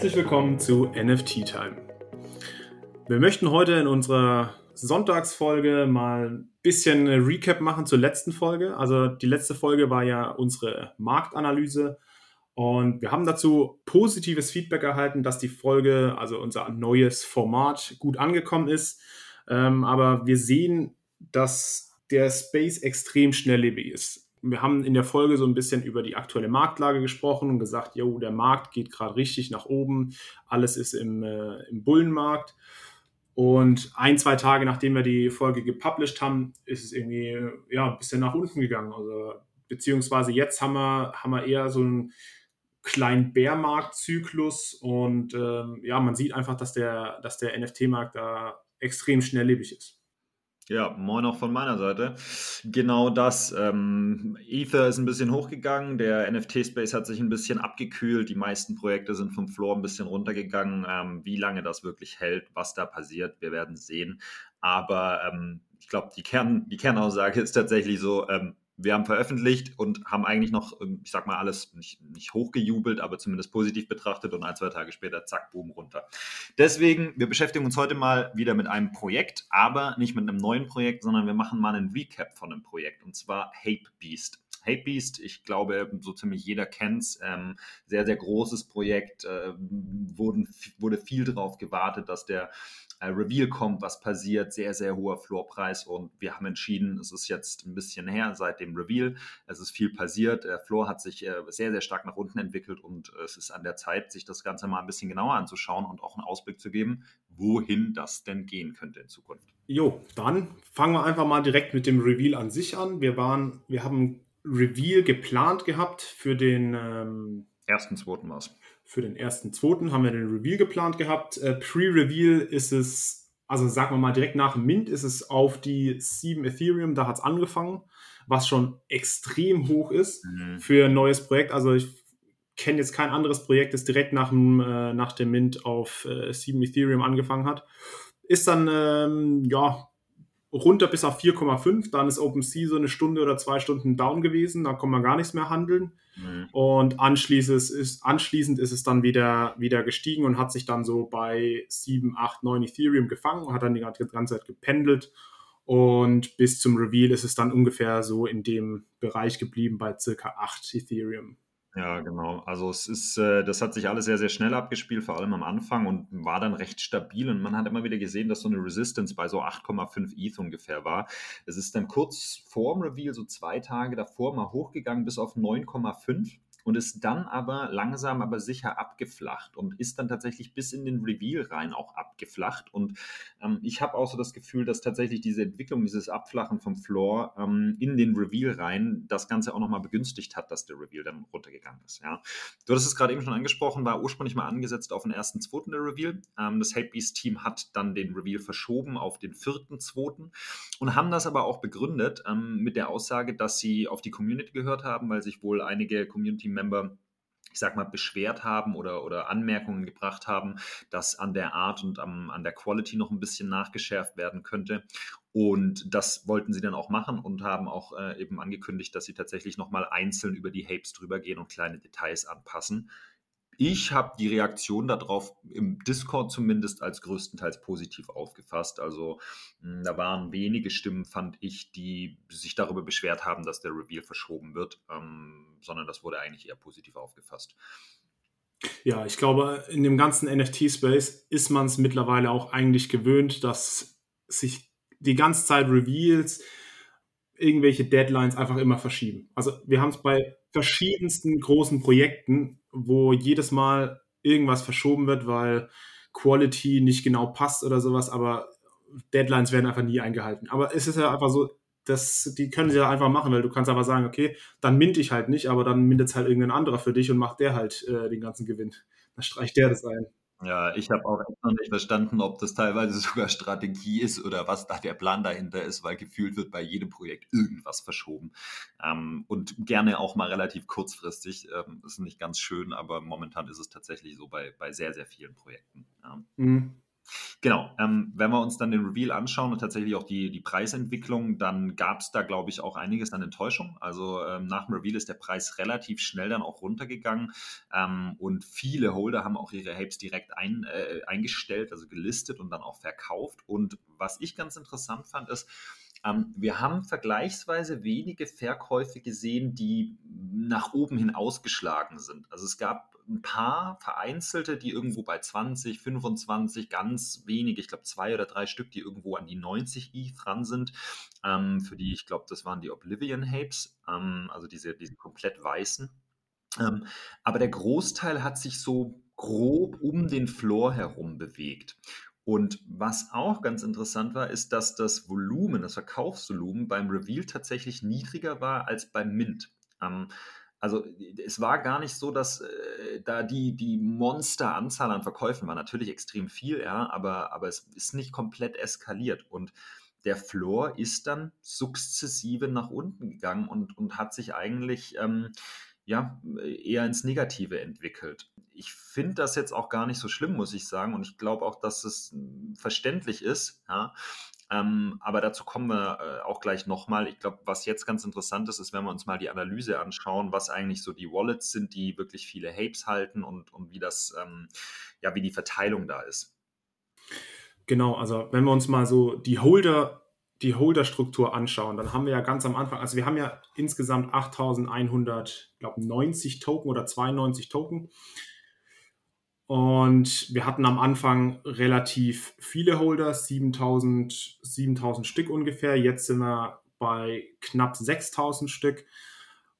Herzlich willkommen zu NFT Time. Wir möchten heute in unserer Sonntagsfolge mal ein bisschen Recap machen zur letzten Folge. Also die letzte Folge war ja unsere Marktanalyse und wir haben dazu positives Feedback erhalten, dass die Folge, also unser neues Format, gut angekommen ist. Ähm, aber wir sehen, dass der Space extrem schnelllebig ist wir haben in der Folge so ein bisschen über die aktuelle Marktlage gesprochen und gesagt, jo, der Markt geht gerade richtig nach oben, alles ist im, äh, im Bullenmarkt. Und ein, zwei Tage nachdem wir die Folge gepublished haben, ist es irgendwie ja, ein bisschen nach unten gegangen. Also, beziehungsweise jetzt haben wir, haben wir eher so einen kleinen Bärmarktzyklus und ähm, ja, man sieht einfach, dass der, dass der NFT-Markt da extrem schnelllebig ist. Ja, moin auch von meiner Seite. Genau das. Ähm, Ether ist ein bisschen hochgegangen, der NFT-Space hat sich ein bisschen abgekühlt, die meisten Projekte sind vom Floor ein bisschen runtergegangen. Ähm, wie lange das wirklich hält, was da passiert, wir werden sehen. Aber ähm, ich glaube, die, Kern, die Kernaussage ist tatsächlich so, ähm, wir haben veröffentlicht und haben eigentlich noch, ähm, ich sag mal, alles nicht, nicht hochgejubelt, aber zumindest positiv betrachtet und ein, zwei Tage später, zack, boom, runter. Deswegen, wir beschäftigen uns heute mal wieder mit einem Projekt, aber nicht mit einem neuen Projekt, sondern wir machen mal einen Recap von einem Projekt und zwar Hape Beast. Hate Beast, ich glaube, so ziemlich jeder kennt es. Ähm, sehr, sehr großes Projekt. Äh, wurden, wurde viel darauf gewartet, dass der Reveal kommt, was passiert, sehr, sehr hoher Floorpreis und wir haben entschieden, es ist jetzt ein bisschen her seit dem Reveal, es ist viel passiert, der Floor hat sich äh, sehr, sehr stark nach unten entwickelt und äh, es ist an der Zeit, sich das Ganze mal ein bisschen genauer anzuschauen und auch einen Ausblick zu geben, wohin das denn gehen könnte in Zukunft. Jo, dann fangen wir einfach mal direkt mit dem Reveal an sich an. Wir waren, wir haben Reveal geplant gehabt für den ähm, ersten, zweiten was für den ersten, zweiten haben wir den Reveal geplant gehabt. Äh, Pre-Reveal ist es, also sagen wir mal direkt nach Mint ist es auf die 7 Ethereum, da hat es angefangen, was schon extrem hoch ist mhm. für ein neues Projekt. Also ich kenne jetzt kein anderes Projekt, das direkt nach dem, äh, nach dem Mint auf äh, 7 Ethereum angefangen hat. Ist dann, ähm, ja, runter bis auf 4,5. Dann ist OpenSea so eine Stunde oder zwei Stunden down gewesen. Da kann man gar nichts mehr handeln. Mhm. Und anschließend ist, anschließend ist es dann wieder, wieder gestiegen und hat sich dann so bei 7, 8, 9 Ethereum gefangen und hat dann die ganze Zeit gependelt. Und bis zum Reveal ist es dann ungefähr so in dem Bereich geblieben bei circa 8 Ethereum. Ja, genau. Also es ist, äh, das hat sich alles sehr, sehr schnell abgespielt, vor allem am Anfang und war dann recht stabil. Und man hat immer wieder gesehen, dass so eine Resistance bei so 8,5 ETH ungefähr war. Es ist dann kurz vorm Reveal, so zwei Tage davor, mal hochgegangen bis auf 9,5 und ist dann aber langsam, aber sicher abgeflacht und ist dann tatsächlich bis in den Reveal rein auch abgeflacht. Und ähm, ich habe auch so das Gefühl, dass tatsächlich diese Entwicklung, dieses Abflachen vom Floor ähm, in den Reveal rein das Ganze auch nochmal begünstigt hat, dass der Reveal dann runtergegangen ist. Ja. Du hattest es gerade eben schon angesprochen, war ursprünglich mal angesetzt auf den ersten, zweiten der Reveal. Ähm, das Hatebeast-Team hat dann den Reveal verschoben auf den vierten, zweiten und haben das aber auch begründet ähm, mit der Aussage, dass sie auf die Community gehört haben, weil sich wohl einige Community Member ich sag mal, beschwert haben oder, oder Anmerkungen gebracht haben, dass an der Art und am, an der Quality noch ein bisschen nachgeschärft werden könnte. Und das wollten sie dann auch machen und haben auch äh, eben angekündigt, dass sie tatsächlich nochmal einzeln über die Hapes drüber gehen und kleine Details anpassen. Ich habe die Reaktion darauf im Discord zumindest als größtenteils positiv aufgefasst. Also hm, da waren wenige Stimmen, fand ich, die sich darüber beschwert haben, dass der Reveal verschoben wird, ähm, sondern das wurde eigentlich eher positiv aufgefasst. Ja, ich glaube, in dem ganzen NFT-Space ist man es mittlerweile auch eigentlich gewöhnt, dass sich die ganze Zeit Reveals, irgendwelche Deadlines einfach immer verschieben. Also wir haben es bei verschiedensten großen Projekten, wo jedes Mal irgendwas verschoben wird, weil Quality nicht genau passt oder sowas, aber Deadlines werden einfach nie eingehalten. Aber es ist ja einfach so, das, die können sie ja einfach machen, weil du kannst einfach sagen, okay, dann mint ich halt nicht, aber dann mintet halt irgendein anderer für dich und macht der halt äh, den ganzen Gewinn. Dann streicht der das ein. Ja, ich habe auch noch nicht verstanden, ob das teilweise sogar Strategie ist oder was da der Plan dahinter ist, weil gefühlt wird bei jedem Projekt irgendwas verschoben. Ähm, und gerne auch mal relativ kurzfristig. Ähm, ist nicht ganz schön, aber momentan ist es tatsächlich so bei, bei sehr, sehr vielen Projekten. Ja. Mhm. Genau, ähm, wenn wir uns dann den Reveal anschauen und tatsächlich auch die, die Preisentwicklung, dann gab es da, glaube ich, auch einiges an Enttäuschung. Also ähm, nach dem Reveal ist der Preis relativ schnell dann auch runtergegangen ähm, und viele Holder haben auch ihre Apes direkt ein, äh, eingestellt, also gelistet und dann auch verkauft. Und was ich ganz interessant fand, ist, ähm, wir haben vergleichsweise wenige Verkäufe gesehen, die nach oben hin ausgeschlagen sind. Also es gab ein paar vereinzelte, die irgendwo bei 20, 25, ganz wenige, ich glaube zwei oder drei Stück, die irgendwo an die 90 ETH dran sind. Ähm, für die, ich glaube, das waren die Oblivion Hapes, ähm, also diese, diese komplett weißen. Ähm, aber der Großteil hat sich so grob um den Floor herum bewegt. Und was auch ganz interessant war, ist, dass das Volumen, das Verkaufsvolumen beim Reveal tatsächlich niedriger war als beim Mint. Ähm, also es war gar nicht so, dass äh, da die, die Monsteranzahl an Verkäufen war. Natürlich extrem viel, ja, aber, aber es ist nicht komplett eskaliert. Und der Floor ist dann sukzessive nach unten gegangen und, und hat sich eigentlich ähm, ja, eher ins Negative entwickelt. Ich finde das jetzt auch gar nicht so schlimm, muss ich sagen. Und ich glaube auch, dass es hm, verständlich ist. Ja. Ähm, aber dazu kommen wir äh, auch gleich nochmal. Ich glaube, was jetzt ganz interessant ist, ist, wenn wir uns mal die Analyse anschauen, was eigentlich so die Wallets sind, die wirklich viele Hapes halten und, und wie das, ähm, ja, wie die Verteilung da ist. Genau, also wenn wir uns mal so die Holder die Holderstruktur anschauen, dann haben wir ja ganz am Anfang, also wir haben ja insgesamt 8100, glaube 90 Token oder 92 Token. Und wir hatten am Anfang relativ viele Holder, 7000, 7000 Stück ungefähr. Jetzt sind wir bei knapp 6000 Stück.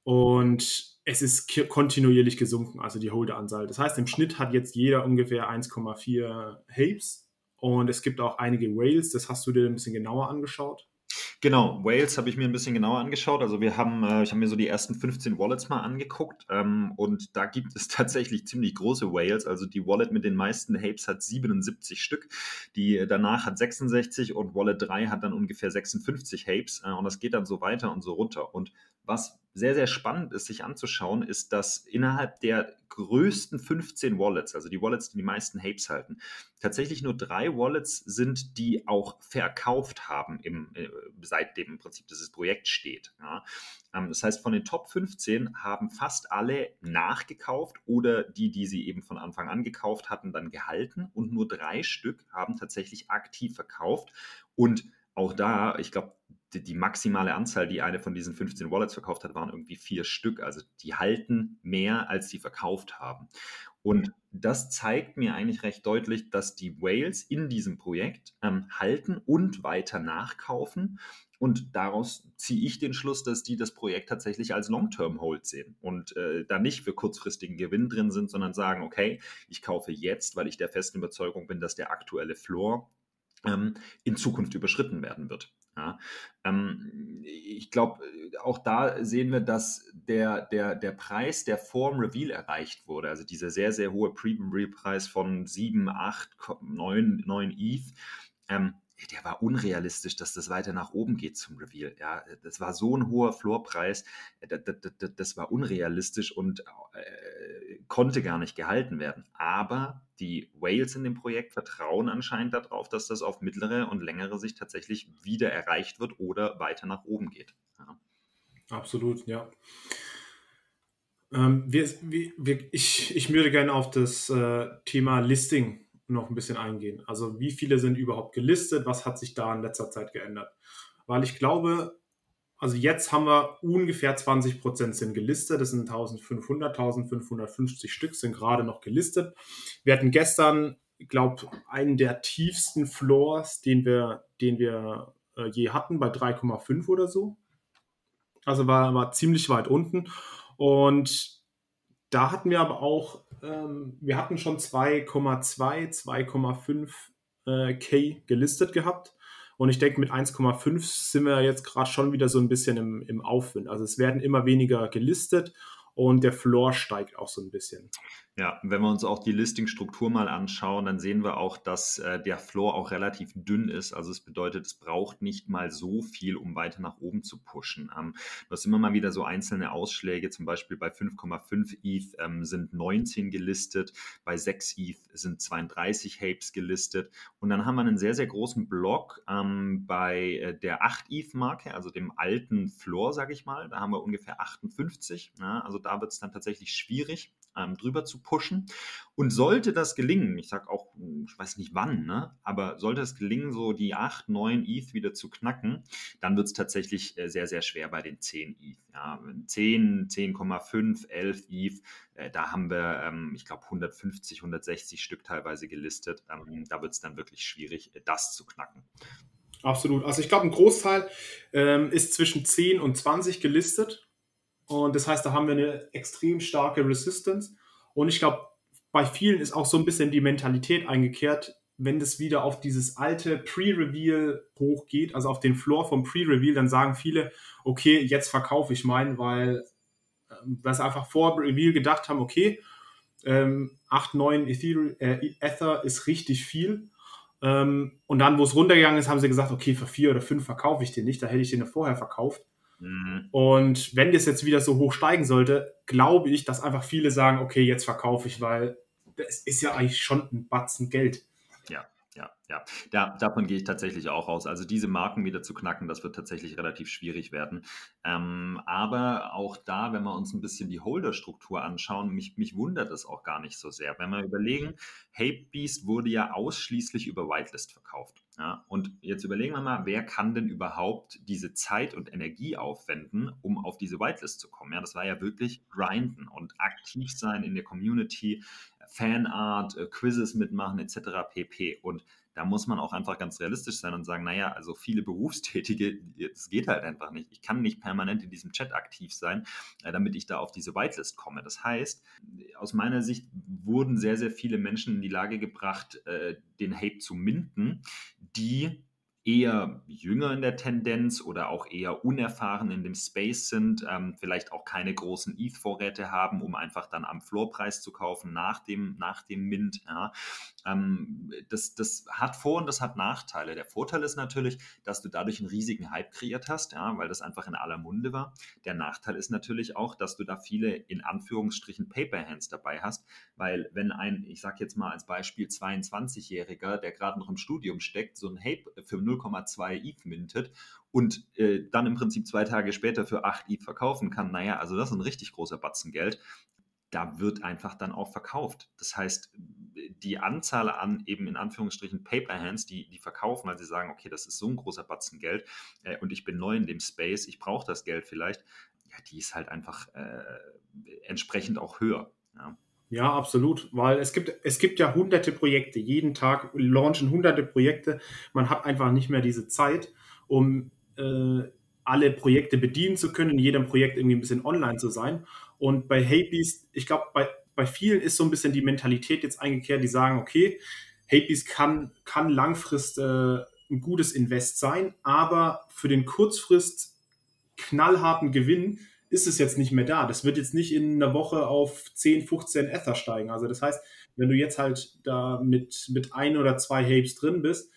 Und es ist kontinuierlich gesunken, also die Holderanzahl. Das heißt, im Schnitt hat jetzt jeder ungefähr 1,4 Hapes und es gibt auch einige Whales, das hast du dir ein bisschen genauer angeschaut. Genau, Whales habe ich mir ein bisschen genauer angeschaut. Also wir haben, äh, ich habe mir so die ersten 15 Wallets mal angeguckt ähm, und da gibt es tatsächlich ziemlich große Whales. Also die Wallet mit den meisten Hapes hat 77 Stück, die danach hat 66 und Wallet 3 hat dann ungefähr 56 Hapes äh, und das geht dann so weiter und so runter. Und was sehr, sehr spannend ist, sich anzuschauen, ist, dass innerhalb der größten 15 Wallets, also die Wallets, die die meisten Hapes halten, tatsächlich nur drei Wallets sind, die auch verkauft haben, im, äh, seitdem im Prinzip dieses Projekt steht. Ja. Ähm, das heißt, von den Top 15 haben fast alle nachgekauft oder die, die sie eben von Anfang an gekauft hatten, dann gehalten und nur drei Stück haben tatsächlich aktiv verkauft und auch da, ich glaube, die, die, maximale Anzahl, die eine von diesen 15 Wallets verkauft hat, waren irgendwie vier Stück. Also die halten mehr, als sie verkauft haben. Und das zeigt mir eigentlich recht deutlich, dass die Whales in diesem Projekt ähm, halten und weiter nachkaufen. Und daraus ziehe ich den Schluss, dass die das Projekt tatsächlich als Long-Term-Hold sehen und äh, da nicht für kurzfristigen Gewinn drin sind, sondern sagen, okay, ich kaufe jetzt, weil ich der festen Überzeugung bin, dass der aktuelle Floor ähm, in Zukunft überschritten werden wird. Ja, ähm, ich glaube, auch da sehen wir, dass der, der, der Preis, der vor dem Reveal erreicht wurde, also dieser sehr, sehr hohe Pre-Reveal-Preis von 7, 8, 9, 9 ETH, ähm, der war unrealistisch, dass das weiter nach oben geht zum Reveal. Ja, das war so ein hoher Floorpreis, das, das, das war unrealistisch und äh, konnte gar nicht gehalten werden. Aber die Whales in dem Projekt vertrauen anscheinend darauf, dass das auf mittlere und längere Sicht tatsächlich wieder erreicht wird oder weiter nach oben geht. Ja. Absolut, ja. Ähm, wir, wir, ich, ich würde gerne auf das äh, Thema Listing noch ein bisschen eingehen. Also wie viele sind überhaupt gelistet? Was hat sich da in letzter Zeit geändert? Weil ich glaube, also jetzt haben wir ungefähr 20 Prozent sind gelistet. Das sind 1500, 1550 Stück sind gerade noch gelistet. Wir hatten gestern, ich glaube, einen der tiefsten Floors, den wir, den wir äh, je hatten, bei 3,5 oder so. Also war, war ziemlich weit unten. Und da hatten wir aber auch, ähm, wir hatten schon 2,2, 2,5 äh, K gelistet gehabt. Und ich denke, mit 1,5 sind wir jetzt gerade schon wieder so ein bisschen im, im Aufwind. Also es werden immer weniger gelistet und der Floor steigt auch so ein bisschen. Ja, wenn wir uns auch die Listing-Struktur mal anschauen, dann sehen wir auch, dass äh, der Floor auch relativ dünn ist. Also es bedeutet, es braucht nicht mal so viel, um weiter nach oben zu pushen. Ähm, du hast immer mal wieder so einzelne Ausschläge, zum Beispiel bei 5,5 ETH ähm, sind 19 gelistet, bei 6 ETH sind 32 Hapes gelistet. Und dann haben wir einen sehr, sehr großen Block ähm, bei äh, der 8 ETH-Marke, also dem alten Floor, sage ich mal. Da haben wir ungefähr 58. Ja, also da wird es dann tatsächlich schwierig ähm, drüber zu pushen. Und sollte das gelingen, ich sage auch, ich weiß nicht wann, ne, aber sollte es gelingen, so die 8, 9 ETH wieder zu knacken, dann wird es tatsächlich äh, sehr, sehr schwer bei den 10 ETH. Ja, 10, 10,5, 11 ETH, äh, da haben wir, ähm, ich glaube, 150, 160 Stück teilweise gelistet. Ähm, da wird es dann wirklich schwierig, äh, das zu knacken. Absolut. Also ich glaube, ein Großteil ähm, ist zwischen 10 und 20 gelistet. Und das heißt, da haben wir eine extrem starke Resistance. Und ich glaube, bei vielen ist auch so ein bisschen die Mentalität eingekehrt, wenn das wieder auf dieses alte Pre-Reveal hochgeht, also auf den Floor vom Pre-Reveal, dann sagen viele, okay, jetzt verkaufe ich meinen, weil ähm, wir einfach vor Reveal gedacht haben, okay, ähm, 8, 9 Ethereum, äh, Ether ist richtig viel. Ähm, und dann, wo es runtergegangen ist, haben sie gesagt, okay, für 4 oder 5 verkaufe ich den nicht, da hätte ich den vorher verkauft. Mhm. Und wenn das jetzt wieder so hoch steigen sollte, glaube ich, dass einfach viele sagen, okay, jetzt verkaufe ich, weil das ist ja eigentlich schon ein Batzen Geld. Ja, ja. Da, davon gehe ich tatsächlich auch aus. Also diese Marken wieder zu knacken, das wird tatsächlich relativ schwierig werden. Ähm, aber auch da, wenn wir uns ein bisschen die Holder-Struktur anschauen, mich, mich wundert es auch gar nicht so sehr. Wenn wir überlegen, Hapebeast wurde ja ausschließlich über Whitelist verkauft. Ja, und jetzt überlegen wir mal, wer kann denn überhaupt diese Zeit und Energie aufwenden, um auf diese Whitelist zu kommen? Ja, das war ja wirklich grinden und aktiv sein in der Community, Fanart, äh, Quizzes mitmachen etc. pp. Und da muss man auch einfach ganz realistisch sein und sagen, naja, also viele Berufstätige, das geht halt einfach nicht. Ich kann nicht permanent in diesem Chat aktiv sein, äh, damit ich da auf diese Whitelist komme. Das heißt, aus meiner Sicht wurden sehr, sehr viele Menschen in die Lage gebracht, äh, den Hate zu minden, die eher jünger in der Tendenz oder auch eher unerfahren in dem Space sind, ähm, vielleicht auch keine großen ETH-Vorräte haben, um einfach dann am Floorpreis zu kaufen nach dem, nach dem Mint. Ja. Ähm, das, das hat Vor- und das hat Nachteile. Der Vorteil ist natürlich, dass du dadurch einen riesigen Hype kreiert hast, ja, weil das einfach in aller Munde war. Der Nachteil ist natürlich auch, dass du da viele in Anführungsstrichen Paperhands dabei hast, weil wenn ein, ich sage jetzt mal als Beispiel 22-Jähriger, der gerade noch im Studium steckt, so ein Hype für 0,2 ETH mintet und äh, dann im Prinzip zwei Tage später für 8 ETH verkaufen kann, naja, also das ist ein richtig großer Batzen Geld da wird einfach dann auch verkauft. Das heißt, die Anzahl an eben in Anführungsstrichen Paperhands, die, die verkaufen, weil sie sagen, okay, das ist so ein großer Batzen Geld äh, und ich bin neu in dem Space, ich brauche das Geld vielleicht, ja, die ist halt einfach äh, entsprechend auch höher. Ja. Ja, absolut, weil es gibt, es gibt ja hunderte Projekte. Jeden Tag launchen hunderte Projekte. Man hat einfach nicht mehr diese Zeit, um äh, alle Projekte bedienen zu können, in jedem Projekt irgendwie ein bisschen online zu sein. Und bei Hatebeast, ich glaube, bei, bei vielen ist so ein bisschen die Mentalität jetzt eingekehrt, die sagen, okay, Hatebeast kann, kann langfrist äh, ein gutes Invest sein, aber für den kurzfrist knallharten Gewinn ist es jetzt nicht mehr da. Das wird jetzt nicht in einer Woche auf 10, 15 Ether steigen. Also das heißt, wenn du jetzt halt da mit, mit ein oder zwei Hapes drin bist,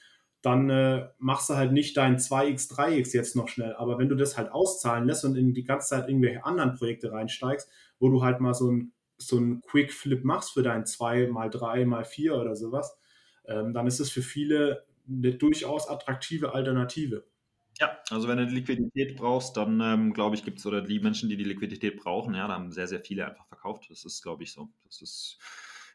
dann äh, machst du halt nicht dein 2x, 3x jetzt noch schnell. Aber wenn du das halt auszahlen lässt und in die ganze Zeit irgendwelche anderen Projekte reinsteigst, wo du halt mal so ein, so ein Quick Flip machst für dein 2 mal 3 mal 4 oder sowas, ähm, dann ist es für viele eine durchaus attraktive Alternative. Ja, also wenn du Liquidität brauchst, dann ähm, glaube ich, gibt es oder die Menschen, die die Liquidität brauchen, ja, da haben sehr, sehr viele einfach verkauft. Das ist, glaube ich, so. Das ist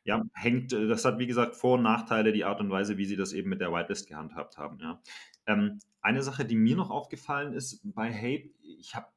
ja, hängt, äh, das hat wie gesagt Vor- und Nachteile, die Art und Weise, wie sie das eben mit der Whitelist gehandhabt haben. Ja. Ähm, eine Sache, die mir noch aufgefallen ist bei Hape, ich habe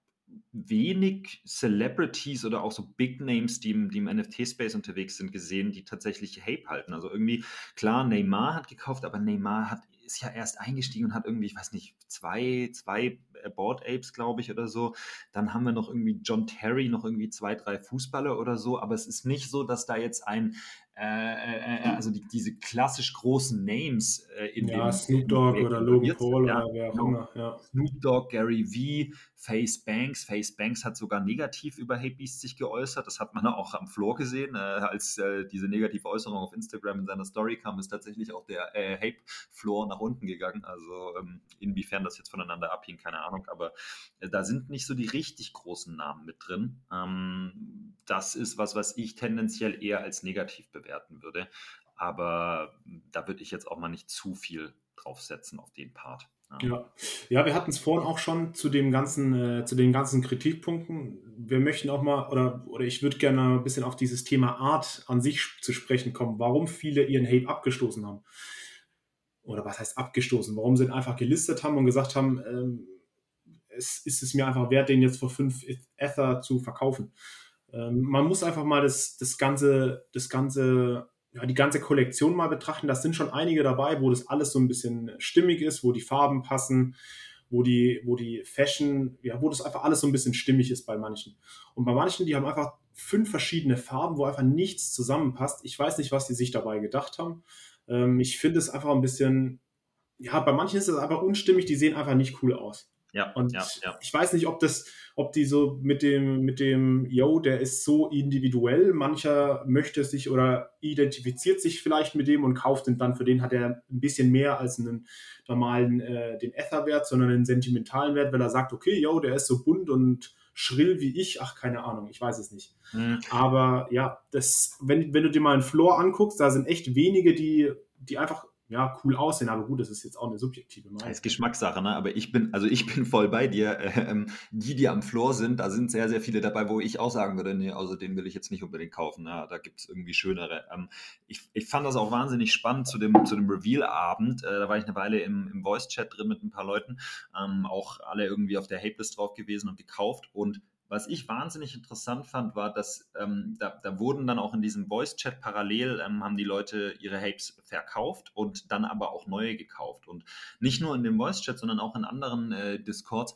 wenig Celebrities oder auch so Big Names, die im, im NFT-Space unterwegs sind, gesehen, die tatsächlich Hape halten. Also irgendwie, klar, Neymar hat gekauft, aber Neymar hat, ist ja erst eingestiegen und hat irgendwie, ich weiß nicht, zwei, zwei Board Apes, glaube ich, oder so. Dann haben wir noch irgendwie John Terry, noch irgendwie zwei, drei Fußballer oder so. Aber es ist nicht so, dass da jetzt ein äh, äh, äh, also die, diese klassisch großen Names äh, in ja, dem Snoop Dogg oder Logan Paul ja, oder wer auch genau. immer. Ja. Snoop Dogg, Gary V, Face Banks. Face Banks hat sogar negativ über Hate Beast sich geäußert. Das hat man auch am Floor gesehen. Äh, als äh, diese negative Äußerung auf Instagram in seiner Story kam, ist tatsächlich auch der äh, Hate Floor nach unten gegangen. Also ähm, inwiefern das jetzt voneinander abhing, keine Ahnung. Aber da sind nicht so die richtig großen Namen mit drin. Ähm, das ist was, was ich tendenziell eher als negativ bewerte bewerten würde. Aber da würde ich jetzt auch mal nicht zu viel draufsetzen auf den Part. Ja, ja. ja wir hatten es vorhin auch schon zu dem ganzen, äh, zu den ganzen Kritikpunkten. Wir möchten auch mal, oder, oder ich würde gerne ein bisschen auf dieses Thema Art an sich zu sprechen kommen, warum viele ihren Hate abgestoßen haben. Oder was heißt abgestoßen? Warum sie ihn einfach gelistet haben und gesagt haben, ähm, es ist es mir einfach wert, den jetzt für fünf Ether zu verkaufen. Ähm, man muss einfach mal das, das ganze, das ganze, ja, die ganze Kollektion mal betrachten. Das sind schon einige dabei, wo das alles so ein bisschen stimmig ist, wo die Farben passen, wo die, wo die Fashion, ja, wo das einfach alles so ein bisschen stimmig ist bei manchen. Und bei manchen, die haben einfach fünf verschiedene Farben, wo einfach nichts zusammenpasst. Ich weiß nicht, was die sich dabei gedacht haben. Ähm, ich finde es einfach ein bisschen, ja, bei manchen ist es einfach unstimmig, die sehen einfach nicht cool aus. Ja, und ja, ja. ich weiß nicht, ob das, ob die so mit dem, mit dem, yo, der ist so individuell, mancher möchte sich oder identifiziert sich vielleicht mit dem und kauft den dann, für den hat er ein bisschen mehr als einen normalen, äh, den Ether-Wert, sondern einen sentimentalen Wert, weil er sagt, okay, yo, der ist so bunt und schrill wie ich, ach, keine Ahnung, ich weiß es nicht. Mhm. Aber ja, das, wenn, wenn du dir mal einen Floor anguckst, da sind echt wenige, die, die einfach ja, cool aussehen, aber gut, das ist jetzt auch eine subjektive Meinung. Das ist Geschmackssache, ne? Aber ich bin, also ich bin voll bei dir. Ähm, die, die am Floor sind, da sind sehr, sehr viele dabei, wo ich auch sagen würde, nee, also den will ich jetzt nicht unbedingt kaufen. Ne? Da gibt es irgendwie schönere. Ähm, ich, ich fand das auch wahnsinnig spannend zu dem, zu dem Reveal-Abend. Äh, da war ich eine Weile im, im Voice-Chat drin mit ein paar Leuten, ähm, auch alle irgendwie auf der Hate-List drauf gewesen und gekauft und was ich wahnsinnig interessant fand, war, dass ähm, da, da, wurden dann auch in diesem Voice-Chat parallel, ähm, haben die Leute ihre Hapes verkauft und dann aber auch neue gekauft. Und nicht nur in dem Voice-Chat, sondern auch in anderen äh, Discords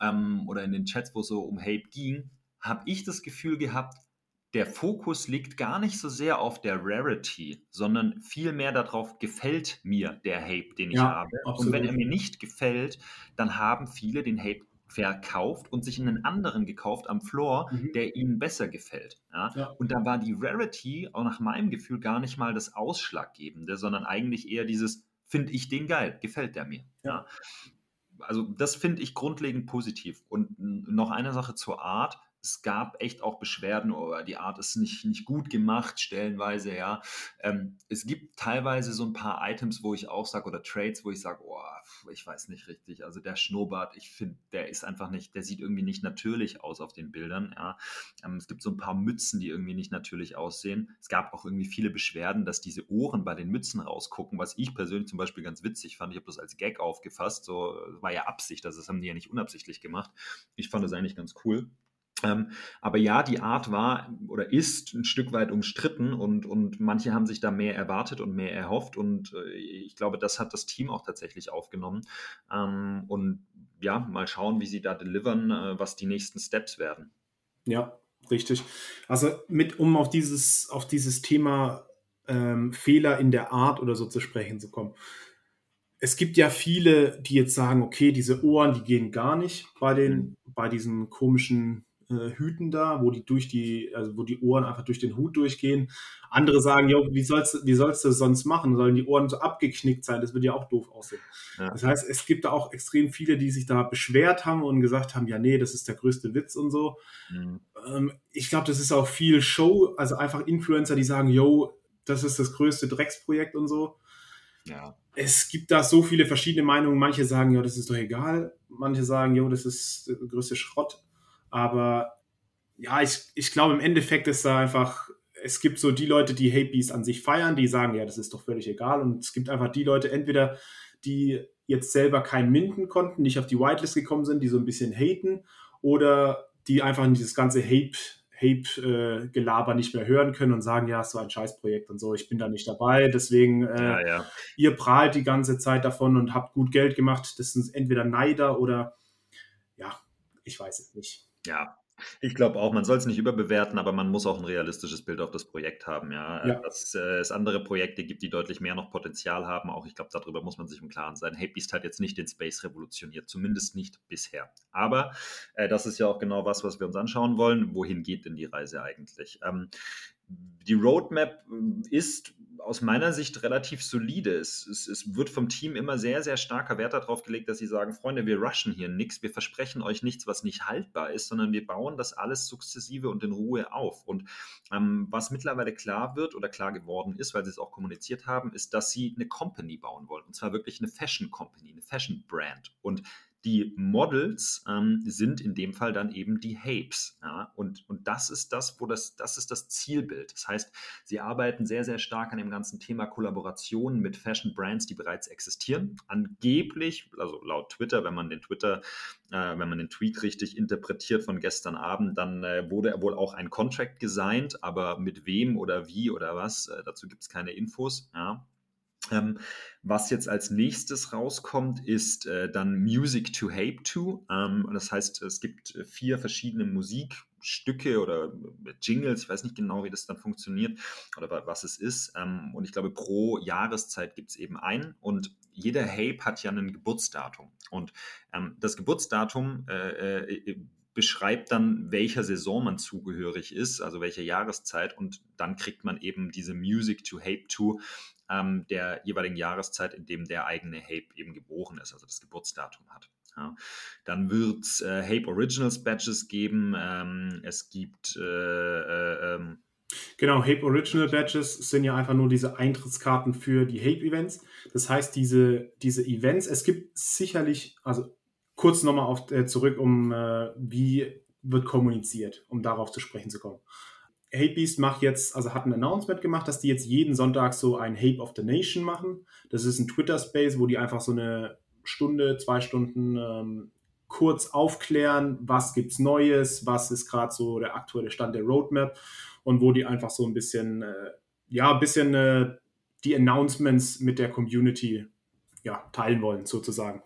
ähm, oder in den Chats, wo es so um Hape ging, habe ich das Gefühl gehabt, der Fokus liegt gar nicht so sehr auf der Rarity, sondern vielmehr darauf, gefällt mir der Hape, den ich ja, habe. Absolut. Und wenn er mir nicht gefällt, dann haben viele den Hape verkauft und sich einen anderen gekauft am Floor, mhm. der ihnen besser gefällt. Ja? ja? Und da war die Rarity auch nach meinem Gefühl gar nicht mal das Ausschlaggebende, sondern eigentlich eher dieses, finde ich den geil, gefällt der mir. Ja. Also das finde ich grundlegend positiv. Und noch eine Sache zur Art es gab echt auch Beschwerden, oh, die Art ist nicht, nicht gut gemacht, stellenweise, ja. Ähm, es gibt teilweise so ein paar Items, wo ich auch sage, oder Trades, wo ich sage, oh, ich weiß nicht richtig. Also der Schnurrbart, ich finde, der ist einfach nicht, der sieht irgendwie nicht natürlich aus auf den Bildern, ja. Ähm, es gibt so ein paar Mützen, die irgendwie nicht natürlich aussehen. Es gab auch irgendwie viele Beschwerden, dass diese Ohren bei den Mützen rausgucken, was ich persönlich zum Beispiel ganz witzig fand. Ich habe das als Gag aufgefasst, so war ja Absicht, also das haben die ja nicht unabsichtlich gemacht. Ich fand das eigentlich ganz cool. Ähm, aber ja, die Art war oder ist ein Stück weit umstritten und, und manche haben sich da mehr erwartet und mehr erhofft und äh, ich glaube, das hat das Team auch tatsächlich aufgenommen. Ähm, und ja, mal schauen, wie sie da delivern, äh, was die nächsten Steps werden. Ja, richtig. Also mit, um auf dieses, auf dieses Thema ähm, Fehler in der Art oder so zu sprechen zu kommen. Es gibt ja viele, die jetzt sagen, okay, diese Ohren, die gehen gar nicht bei den, mhm. bei diesen komischen äh, Hüten da, wo die durch die, also wo die Ohren einfach durch den Hut durchgehen. Andere sagen, jo, wie sollst, wie sollst du das sonst machen? Sollen die Ohren so abgeknickt sein? Das würde ja auch doof aussehen. Ja. Das heißt, es gibt da auch extrem viele, die sich da beschwert haben und gesagt haben, ja, nee, das ist der größte Witz und so. Mhm. Ähm, ich glaube, das ist auch viel Show, also einfach Influencer, die sagen, yo, das ist das größte Drecksprojekt und so. Ja. Es gibt da so viele verschiedene Meinungen. Manche sagen, ja, das ist doch egal. Manche sagen, jo, das ist der größte Schrott. Aber ja, ich, ich glaube, im Endeffekt ist da einfach, es gibt so die Leute, die Hate Beast an sich feiern, die sagen, ja, das ist doch völlig egal. Und es gibt einfach die Leute, entweder die jetzt selber kein Minden konnten, nicht auf die Whitelist gekommen sind, die so ein bisschen haten, oder die einfach in dieses ganze Hate, Hate-Gelaber äh, nicht mehr hören können und sagen, ja, ist so ein Scheißprojekt und so, ich bin da nicht dabei, deswegen, äh, ja, ja. ihr prahlt die ganze Zeit davon und habt gut Geld gemacht. Das sind entweder Neider oder ja, ich weiß es nicht. Ja, ich glaube auch, man soll es nicht überbewerten, aber man muss auch ein realistisches Bild auf das Projekt haben. Ja, ja. Dass äh, es andere Projekte gibt, die deutlich mehr noch Potenzial haben. Auch ich glaube, darüber muss man sich im Klaren sein. Hey Beast hat jetzt nicht den Space revolutioniert, zumindest nicht bisher. Aber äh, das ist ja auch genau was, was wir uns anschauen wollen. Wohin geht denn die Reise eigentlich? Ähm, die Roadmap äh, ist aus meiner Sicht relativ solide. Es, es, es, wird vom Team immer sehr, sehr starker Wert darauf gelegt, dass sie sagen, Freunde, wir rushen hier nichts, wir versprechen euch nichts, was nicht haltbar ist, sondern wir bauen das alles sukzessive und in Ruhe auf. Und ähm, was mittlerweile klar wird oder klar geworden ist, weil sie es auch kommuniziert haben, ist, dass sie eine Company bauen wollen. Und zwar wirklich eine Fashion Company, eine Fashion Brand. Und die Models ähm, sind in dem Fall dann eben die Hapes. Ja? Und, und das ist das, wo das, das ist das Zielbild. Das heißt, sie arbeiten sehr, sehr stark an dem ganzen Thema Kollaborationen mit Fashion Brands, die bereits existieren. Angeblich, also laut Twitter, wenn man den Twitter, äh, wenn man den Tweet richtig interpretiert von gestern Abend, dann äh, wurde wohl auch ein Contract gesigned, aber mit wem oder wie oder was, äh, dazu gibt es keine Infos. Ja? Ähm, was jetzt als nächstes rauskommt, ist äh, dann Music to Hape to. Ähm, das heißt, es gibt äh, vier verschiedene Musikstücke oder äh, Jingles, ich weiß nicht genau, wie das dann funktioniert oder was es ist. Ähm, und ich glaube, pro Jahreszeit gibt es eben einen. Und jeder Hape hat ja ein Geburtsdatum. Und ähm, das Geburtsdatum äh, äh, beschreibt dann, welcher Saison man zugehörig ist, also welche Jahreszeit. Und dann kriegt man eben diese Music to Hape to ähm, der jeweiligen Jahreszeit, in dem der eigene Hape eben geboren ist, also das Geburtsdatum hat. Ja. Dann wird es äh, Hape Originals Badges geben. Ähm, es gibt äh, äh, ähm, Genau, Hape Original Badges sind ja einfach nur diese Eintrittskarten für die Hape-Events. Das heißt, diese, diese Events, es gibt sicherlich, also kurz nochmal auf, äh, zurück, um äh, wie wird kommuniziert, um darauf zu sprechen zu kommen. Hatebeast macht jetzt, also hat ein Announcement gemacht, dass die jetzt jeden Sonntag so ein Hape of the Nation machen. Das ist ein Twitter-Space, wo die einfach so eine Stunde, zwei Stunden ähm, kurz aufklären, was gibt's Neues, was ist gerade so der aktuelle Stand der Roadmap und wo die einfach so ein bisschen, äh, ja, ein bisschen äh, die Announcements mit der Community ja, teilen wollen, sozusagen.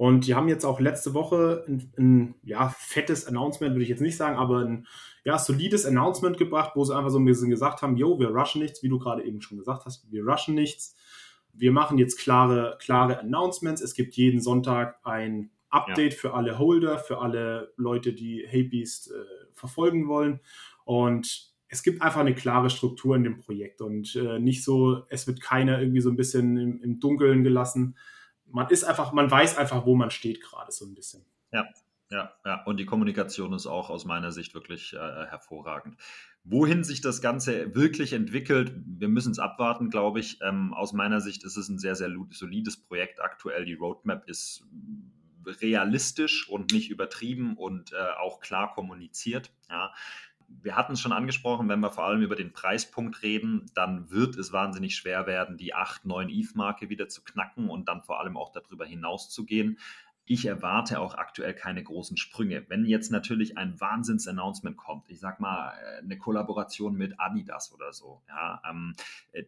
Und die haben jetzt auch letzte Woche ein, ein ja, fettes Announcement, würde ich jetzt nicht sagen, aber ein ja, solides Announcement gebracht, wo sie einfach so ein bisschen gesagt haben, yo, wir rushen nichts, wie du gerade eben schon gesagt hast, wir rushen nichts. Wir machen jetzt klare, klare Announcements. Es gibt jeden Sonntag ein Update ja. für alle Holder, für alle Leute, die Haybeast äh, verfolgen wollen. Und es gibt einfach eine klare Struktur in dem Projekt und äh, nicht so, es wird keiner irgendwie so ein bisschen im, im Dunkeln gelassen. Man ist einfach, man weiß einfach, wo man steht gerade so ein bisschen. Ja, ja, ja, und die Kommunikation ist auch aus meiner Sicht wirklich äh, hervorragend. Wohin sich das Ganze wirklich entwickelt, wir müssen es abwarten, glaube ich. Ähm, aus meiner Sicht ist es ein sehr, sehr solides Projekt aktuell. Die Roadmap ist realistisch und nicht übertrieben und äh, auch klar kommuniziert. Ja. Wir hatten es schon angesprochen, wenn wir vor allem über den Preispunkt reden, dann wird es wahnsinnig schwer werden, die 8, 9 ETH-Marke wieder zu knacken und dann vor allem auch darüber hinaus zu gehen ich erwarte auch aktuell keine großen Sprünge. Wenn jetzt natürlich ein Wahnsinns-Announcement kommt, ich sag mal äh, eine Kollaboration mit Adidas oder so, ja, ähm, äh,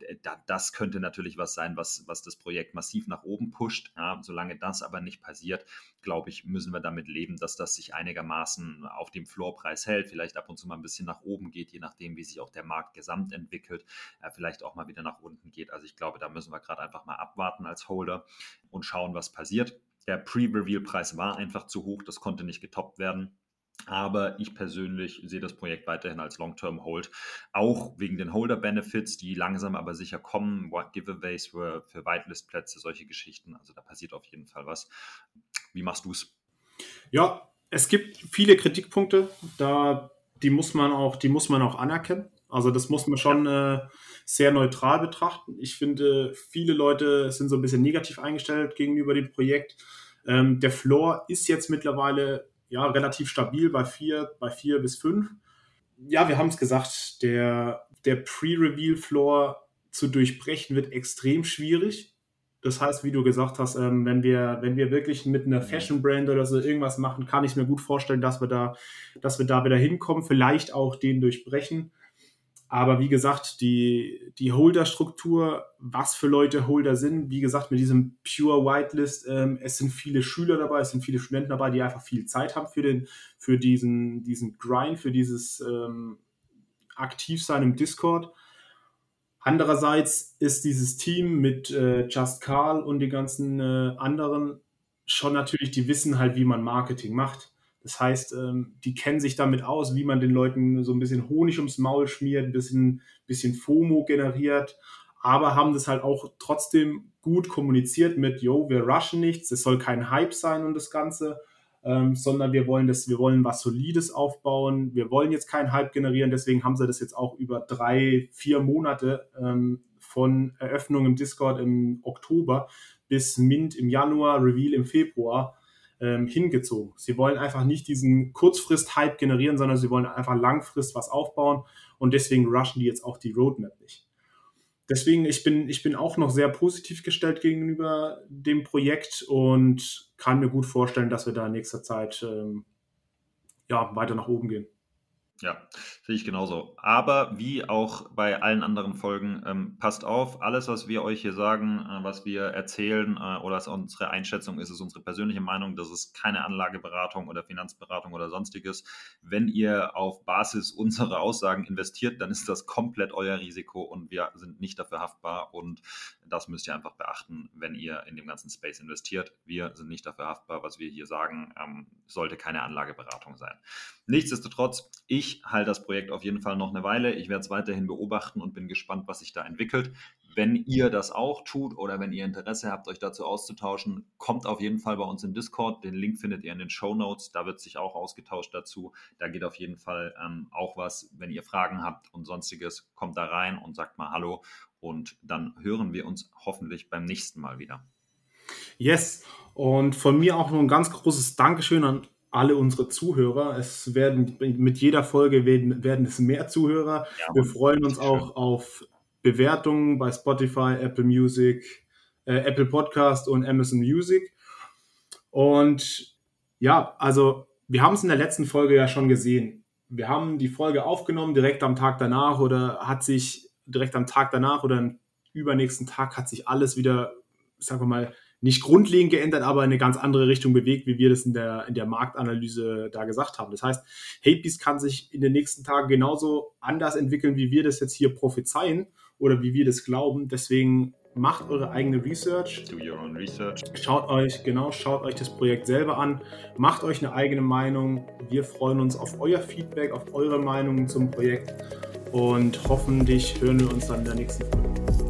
das könnte natürlich was sein, was, was das Projekt massiv nach oben pusht. Ja, solange das aber nicht passiert, glaube ich, müssen wir damit leben, dass das sich einigermaßen auf dem Floorpreis hält, vielleicht ab und zu mal ein bisschen nach oben geht, je nachdem, wie sich auch der Markt gesamt entwickelt, äh, vielleicht auch mal wieder nach unten geht. Also ich glaube, da müssen wir gerade einfach mal abwarten als Holder und schauen, was passiert. Der Pre-Reveal-Preis war einfach zu hoch, das konnte nicht getoppt werden. Aber ich persönlich sehe das Projekt weiterhin als Long-Term-Hold, auch wegen den Holder-Benefits, die langsam aber sicher kommen, Giveaways für, für Whitelist-Plätze, solche Geschichten. Also da passiert auf jeden Fall was. Wie machst du es? Ja, es gibt viele Kritikpunkte, da die muss man auch, die muss man auch anerkennen. Also das muss man schon ja. äh, sehr neutral betrachten. Ich finde, viele Leute sind so ein bisschen negativ eingestellt gegenüber dem Projekt. Ähm, der Floor ist jetzt mittlerweile ja relativ stabil bei vier, bei vier bis fünf. Ja, wir haben es gesagt, der, der Pre-Reveal-Floor zu durchbrechen wird extrem schwierig. Das heißt, wie du gesagt hast, ähm, wenn wir, wenn wir wirklich mit einer Fashion-Brand oder so irgendwas machen, kann ich mir gut vorstellen, dass wir da, dass wir da wieder hinkommen, vielleicht auch den durchbrechen. Aber wie gesagt, die, die Holder-Struktur, was für Leute Holder sind, wie gesagt, mit diesem Pure Whitelist, ähm, es sind viele Schüler dabei, es sind viele Studenten dabei, die einfach viel Zeit haben für, den, für diesen, diesen Grind, für dieses ähm, Aktivsein im Discord. Andererseits ist dieses Team mit äh, Just Carl und den ganzen äh, anderen schon natürlich, die wissen halt, wie man Marketing macht. Das heißt, ähm, die kennen sich damit aus, wie man den Leuten so ein bisschen Honig ums Maul schmiert, ein bisschen, bisschen FOMO generiert, aber haben das halt auch trotzdem gut kommuniziert mit, yo, wir rushen nichts, es soll kein Hype sein und das Ganze, ähm, sondern wir wollen das, wir wollen was Solides aufbauen, wir wollen jetzt keinen Hype generieren, deswegen haben sie das jetzt auch über drei, vier Monate ähm, von Eröffnung im Discord im Oktober bis Mint im Januar, Reveal im Februar ähm, hingezogen. Sie wollen einfach nicht diesen Kurzfrist-Hype generieren, sondern sie wollen einfach langfrist was aufbauen und deswegen rushen die jetzt auch die Roadmap nicht. Deswegen, ich bin, ich bin auch noch sehr positiv gestellt gegenüber dem Projekt und kann mir gut vorstellen, dass wir da in nächster Zeit ähm, ja, weiter nach oben gehen. Ja, sehe ich genauso. Aber wie auch bei allen anderen Folgen, ähm, passt auf, alles, was wir euch hier sagen, äh, was wir erzählen äh, oder ist unsere Einschätzung ist, ist unsere persönliche Meinung. Das ist keine Anlageberatung oder Finanzberatung oder sonstiges. Wenn ihr auf Basis unserer Aussagen investiert, dann ist das komplett euer Risiko und wir sind nicht dafür haftbar. Und das müsst ihr einfach beachten, wenn ihr in dem ganzen Space investiert. Wir sind nicht dafür haftbar. Was wir hier sagen, ähm, sollte keine Anlageberatung sein. Nichtsdestotrotz, ich halte das Projekt auf jeden Fall noch eine Weile. Ich werde es weiterhin beobachten und bin gespannt, was sich da entwickelt. Wenn ihr das auch tut oder wenn ihr Interesse habt, euch dazu auszutauschen, kommt auf jeden Fall bei uns im Discord. Den Link findet ihr in den Show Notes. Da wird sich auch ausgetauscht dazu. Da geht auf jeden Fall ähm, auch was. Wenn ihr Fragen habt und sonstiges, kommt da rein und sagt mal Hallo. Und dann hören wir uns hoffentlich beim nächsten Mal wieder. Yes. Und von mir auch noch ein ganz großes Dankeschön an alle unsere Zuhörer. Es werden mit jeder Folge werden, werden es mehr Zuhörer. Ja, wir freuen uns auch auf Bewertungen bei Spotify, Apple Music, äh, Apple Podcast und Amazon Music. Und ja, also wir haben es in der letzten Folge ja schon gesehen. Wir haben die Folge aufgenommen direkt am Tag danach oder hat sich direkt am Tag danach oder am übernächsten Tag hat sich alles wieder, sagen wir mal, nicht grundlegend geändert, aber in eine ganz andere Richtung bewegt, wie wir das in der, in der Marktanalyse da gesagt haben. Das heißt, Hatebeast kann sich in den nächsten Tagen genauso anders entwickeln, wie wir das jetzt hier prophezeien oder wie wir das glauben. Deswegen macht eure eigene Research. Do your own research. Schaut euch, genau, schaut euch das Projekt selber an. Macht euch eine eigene Meinung. Wir freuen uns auf euer Feedback, auf eure Meinungen zum Projekt und hoffentlich hören wir uns dann in der nächsten Folge.